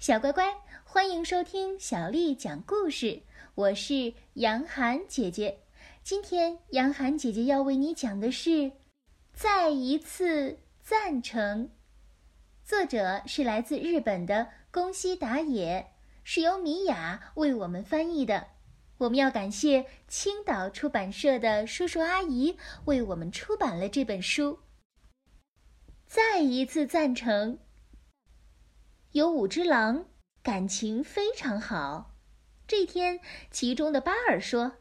小乖乖，欢迎收听小丽讲故事。我是杨涵姐姐。今天杨涵姐姐要为你讲的是《再一次赞成》，作者是来自日本的宫西达也，是由米雅为我们翻译的。我们要感谢青岛出版社的叔叔阿姨为我们出版了这本书。再一次赞成。有五只狼，感情非常好。这天，其中的巴尔说：“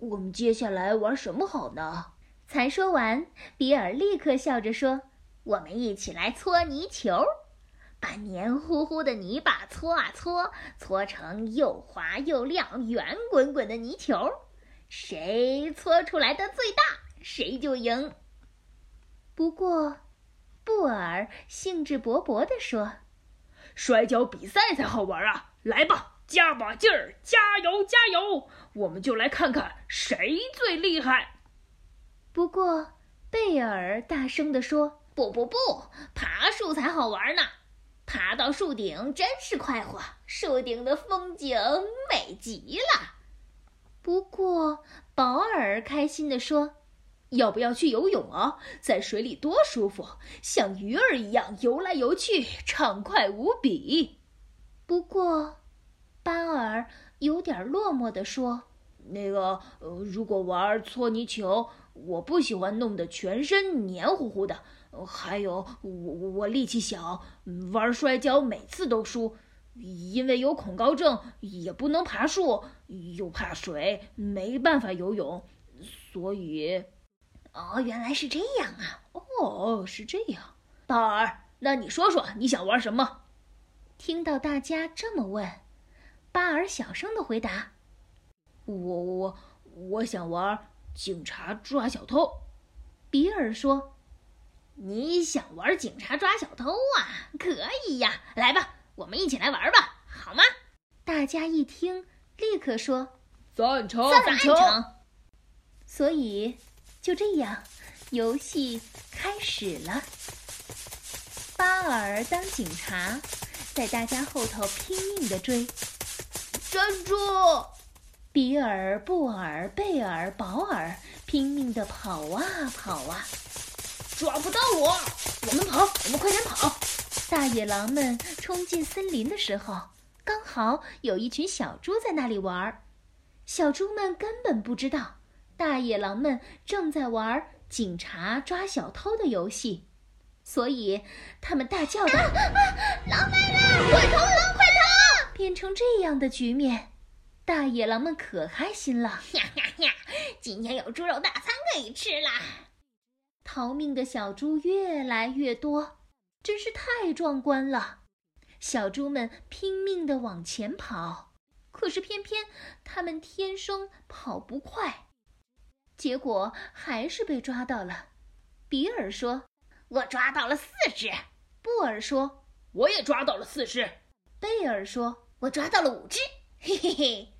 我们接下来玩什么好呢？”才说完，比尔立刻笑着说：“我们一起来搓泥球，把黏糊糊的泥巴搓啊搓，搓成又滑又亮、圆滚滚的泥球。谁搓出来的最大，谁就赢。”不过，布尔兴致勃勃地说。摔跤比赛才好玩啊！来吧，加把劲儿，加油加油！我们就来看看谁最厉害。不过，贝尔大声地说：“不不不，爬树才好玩呢！爬到树顶真是快活，树顶的风景美极了。”不过，保尔开心地说。要不要去游泳啊？在水里多舒服，像鱼儿一样游来游去，畅快无比。不过，班尔有点落寞地说：“那个，如果玩搓泥球，我不喜欢弄得全身黏糊糊的。还有，我我力气小，玩摔跤每次都输，因为有恐高症，也不能爬树，又怕水，没办法游泳，所以。”哦，原来是这样啊！哦，是这样。巴尔，那你说说你想玩什么？听到大家这么问，巴尔小声的回答：“我我我想玩警察抓小偷。”比尔说：“你想玩警察抓小偷啊？可以呀！来吧，我们一起来玩吧，好吗？”大家一听，立刻说：“赞成，赞成。”所以。就这样，游戏开始了。巴尔当警察，在大家后头拼命的追。站住！比尔、布尔、贝尔、保尔拼命的跑啊跑啊，抓不到我！我们跑，我们快点跑！大野狼们冲进森林的时候，刚好有一群小猪在那里玩儿。小猪们根本不知道。大野狼们正在玩警察抓小偷的游戏，所以他们大叫道：“狼来了！快逃！狼快逃！”变成这样的局面，大野狼们可开心了！呀呀呀！今天有猪肉大餐可以吃啦！逃命的小猪越来越多，真是太壮观了。小猪们拼命地往前跑，可是偏偏它们天生跑不快。结果还是被抓到了。比尔说：“我抓到了四只。”布尔说：“我也抓到了四只。”贝尔说：“我抓到了五只。”嘿嘿嘿，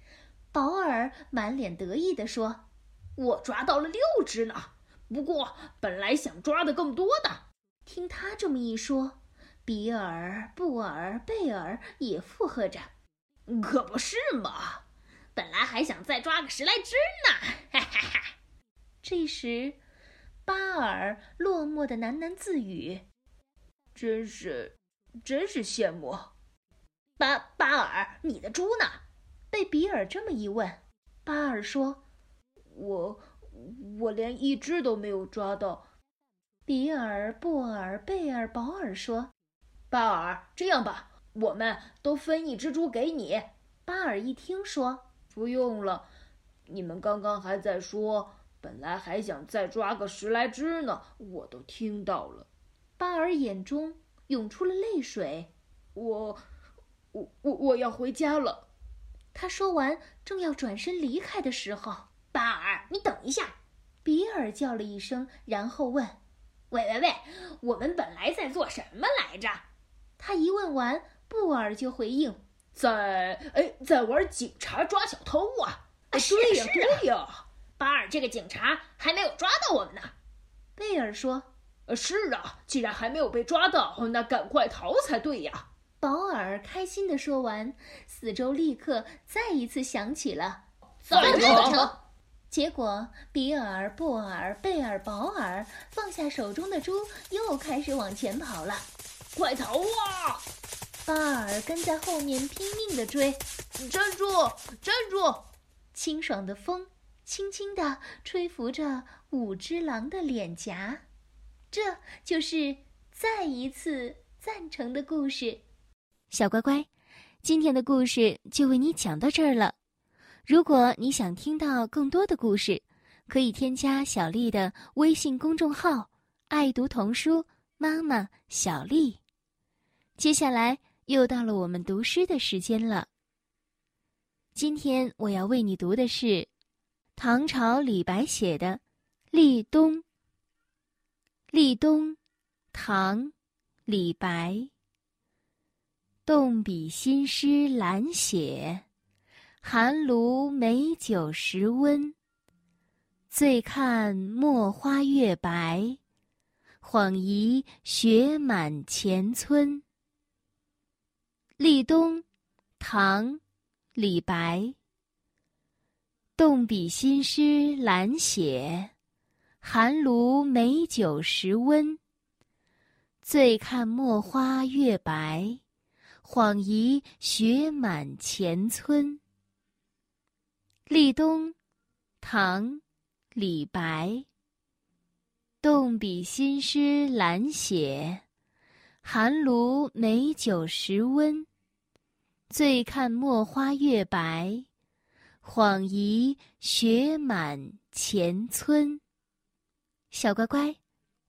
保尔满脸得意地说：“我抓到了六只呢。不过本来想抓的更多的。”听他这么一说，比尔、布尔、贝尔也附和着：“可不是嘛！本来还想再抓个十来只呢。”哈哈哈。这时，巴尔落寞的喃喃自语：“真是，真是羡慕。”巴巴尔，你的猪呢？被比尔这么一问，巴尔说：“我，我连一只都没有抓到。”比尔、布尔、贝尔、保尔说：“巴尔，这样吧，我们都分一只猪给你。”巴尔一听说：“不用了，你们刚刚还在说。”本来还想再抓个十来只呢，我都听到了。巴尔眼中涌出了泪水。我，我，我我要回家了。他说完，正要转身离开的时候，巴尔，你等一下！比尔叫了一声，然后问：“喂喂喂，我们本来在做什么来着？”他一问完，布尔就回应：“在……哎，在玩警察抓小偷啊！啊，对呀，对呀。”巴尔这个警察还没有抓到我们呢，贝尔说：“呃，是啊，既然还没有被抓到，那赶快逃才对呀。”保尔开心地说完，四周立刻再一次响起了。结果，比尔、布尔、贝尔、保尔放下手中的猪，又开始往前跑了。快逃啊！巴尔跟在后面拼命地追。站住！站住！清爽的风轻轻地吹拂着五只狼的脸颊。这就是再一次赞成的故事。小乖乖，今天的故事就为你讲到这儿了。如果你想听到更多的故事，可以添加小丽的微信公众号“爱读童书妈妈小丽”。接下来又到了我们读诗的时间了。今天我要为你读的是唐朝李白写的《立冬》。立冬，唐，李白。动笔新诗懒写。寒炉美酒时温，醉看墨花月白，恍疑雪满前村。立冬，唐，李白。动笔新诗懒写，寒炉美酒时温。醉看墨花月白，恍疑雪满前村。立冬，唐，李白。动笔新诗懒写，寒炉美酒时温。醉看墨花月白，恍疑雪满前村。小乖乖，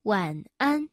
晚安。